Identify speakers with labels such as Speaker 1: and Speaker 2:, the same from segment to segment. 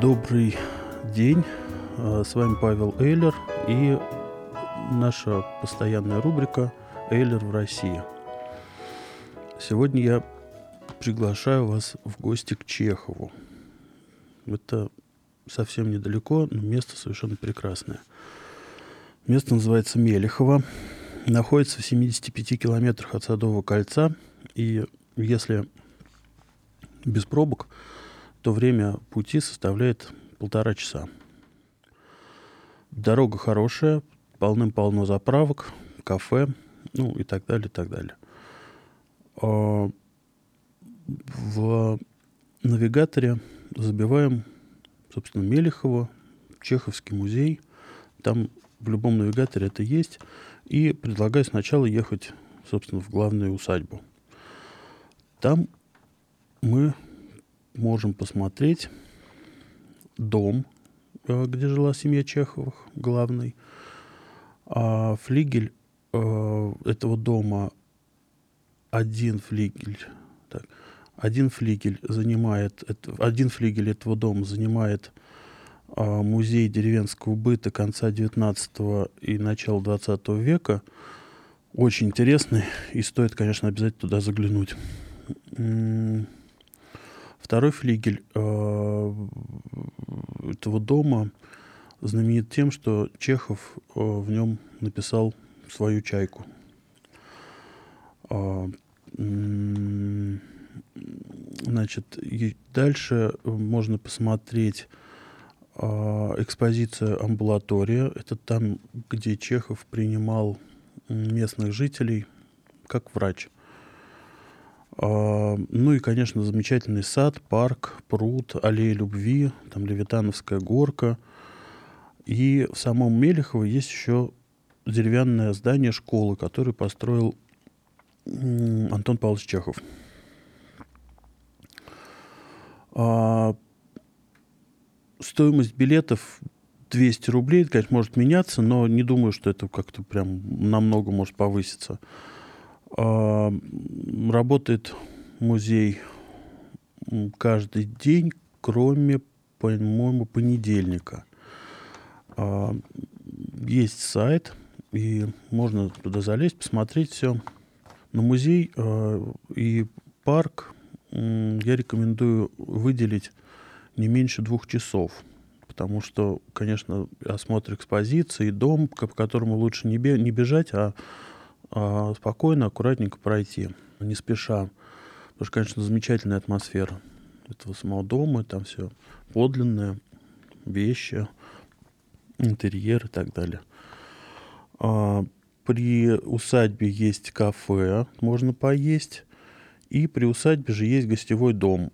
Speaker 1: Добрый день. А, с вами Павел Эйлер и наша постоянная рубрика «Эйлер в России». Сегодня я приглашаю вас в гости к Чехову. Это совсем недалеко, но место совершенно прекрасное. Место называется Мелехово. Находится в 75 километрах от Садового кольца. И если без пробок, то время пути составляет полтора часа. Дорога хорошая, полным-полно заправок, кафе, ну и так далее, и так далее. А, в навигаторе забиваем, собственно, Мелехово, Чеховский музей. Там в любом навигаторе это есть. И предлагаю сначала ехать, собственно, в главную усадьбу. Там мы можем посмотреть дом, э, где жила семья Чеховых, главный. А флигель э, этого дома, один флигель, так, один флигель занимает, один флигель этого дома занимает а, музей деревенского быта конца 19 и начала 20 века. Очень интересный, и стоит, конечно, обязательно туда заглянуть. Второй флигель э, этого дома знаменит тем, что Чехов э, в нем написал свою чайку. Э, значит, и дальше можно посмотреть э, экспозицию «Амбулатория». Это там, где Чехов принимал местных жителей как врач – а, ну и, конечно, замечательный сад, парк, пруд, аллея любви, там Левитановская горка. И в самом Мелехово есть еще деревянное здание школы, которое построил Антон Павлович Чехов. А, стоимость билетов 200 рублей, конечно, может меняться, но не думаю, что это как-то прям намного может повыситься. Работает музей каждый день, кроме, по-моему, понедельника. Есть сайт, и можно туда залезть, посмотреть все. Но музей а, и парк я рекомендую выделить не меньше двух часов. Потому что, конечно, осмотр экспозиции, дом, по которому лучше не бежать, а а, спокойно, аккуратненько пройти, не спеша. Потому что, конечно, замечательная атмосфера этого самого дома, там все подлинное, вещи, интерьер и так далее. А, при усадьбе есть кафе, можно поесть. И при усадьбе же есть гостевой дом.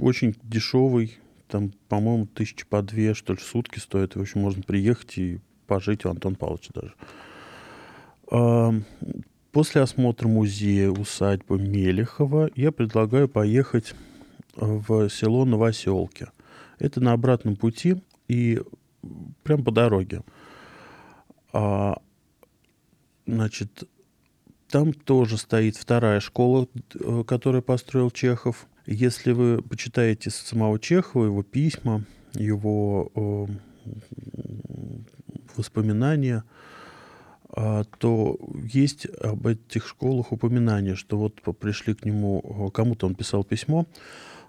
Speaker 1: Очень дешевый, там, по-моему, тысячи по две, что ли, сутки стоит. В общем, можно приехать и пожить у Антона Павловича даже. После осмотра музея усадьбы Мелехова я предлагаю поехать в село Новоселки. Это на обратном пути и прям по дороге. А, значит, там тоже стоит вторая школа, э, которую построил Чехов. Если вы почитаете самого Чехова, его письма, его э, воспоминания – то есть об этих школах упоминание, что вот пришли к нему, кому-то он писал письмо,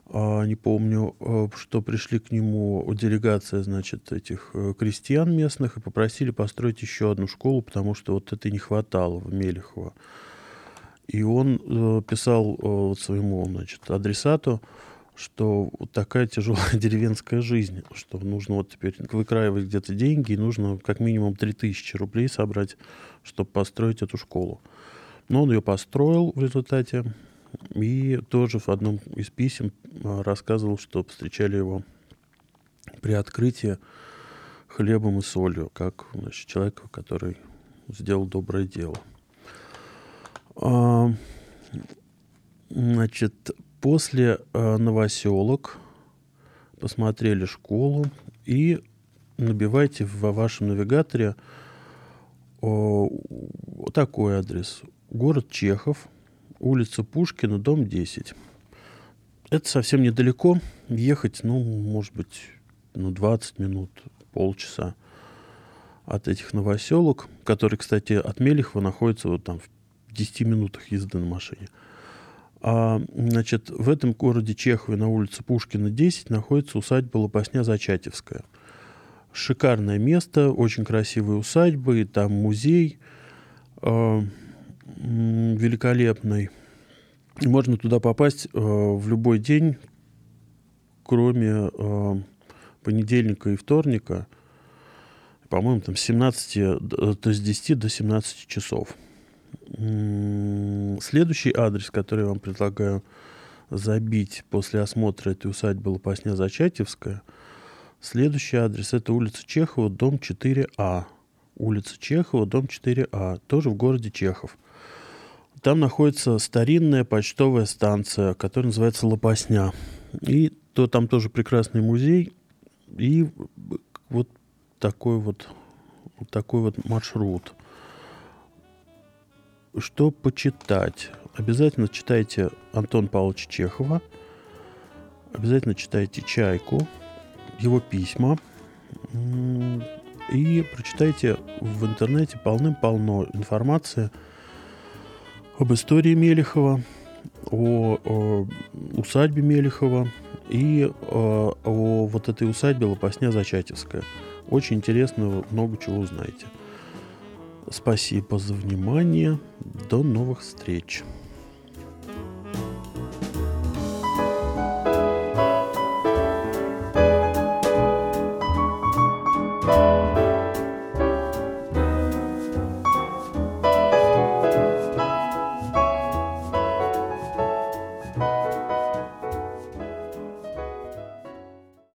Speaker 1: а, не помню, а, что пришли к нему делегация, значит, этих э, крестьян местных и попросили построить еще одну школу, потому что вот это не хватало в Мелехово. И он э, писал э, своему, значит, адресату, что вот такая тяжелая деревенская жизнь, что нужно вот теперь выкраивать где-то деньги, и нужно как минимум 3000 рублей собрать, чтобы построить эту школу. Но он ее построил в результате, и тоже в одном из писем а, рассказывал, что встречали его при открытии хлебом и солью, как значит, человека, который сделал доброе дело. А, значит, После э, новоселок посмотрели школу и набивайте в вашем навигаторе э, такой адрес. Город Чехов, улица Пушкина, дом 10. Это совсем недалеко. Ехать, ну, может быть, ну, 20 минут, полчаса от этих новоселок, которые, кстати, от Мелехова находятся вот там в 10 минутах езды на машине. А, значит, в этом городе Чехове на улице Пушкина, 10, находится усадьба Лопасня-Зачатевская. Шикарное место, очень красивые усадьбы, там музей э, великолепный. Можно туда попасть э, в любой день, кроме э, понедельника и вторника, по-моему, там с 17, э, то есть с 10 до 17 часов. Следующий адрес, который я вам предлагаю забить после осмотра этой усадьбы Лопасня-Зачатевская, следующий адрес – это улица Чехова, дом 4А. Улица Чехова, дом 4А, тоже в городе Чехов. Там находится старинная почтовая станция, которая называется Лопасня. И то там тоже прекрасный музей. И вот такой вот, вот такой вот маршрут. Что почитать? Обязательно читайте Антон Павловича Чехова. Обязательно читайте «Чайку», его письма. И прочитайте в интернете полным-полно информации об истории Мелехова, о, о усадьбе Мелехова и о, о вот этой усадьбе Лопасня-Зачатевская. Очень интересно, много чего узнаете. Спасибо за внимание. До новых встреч.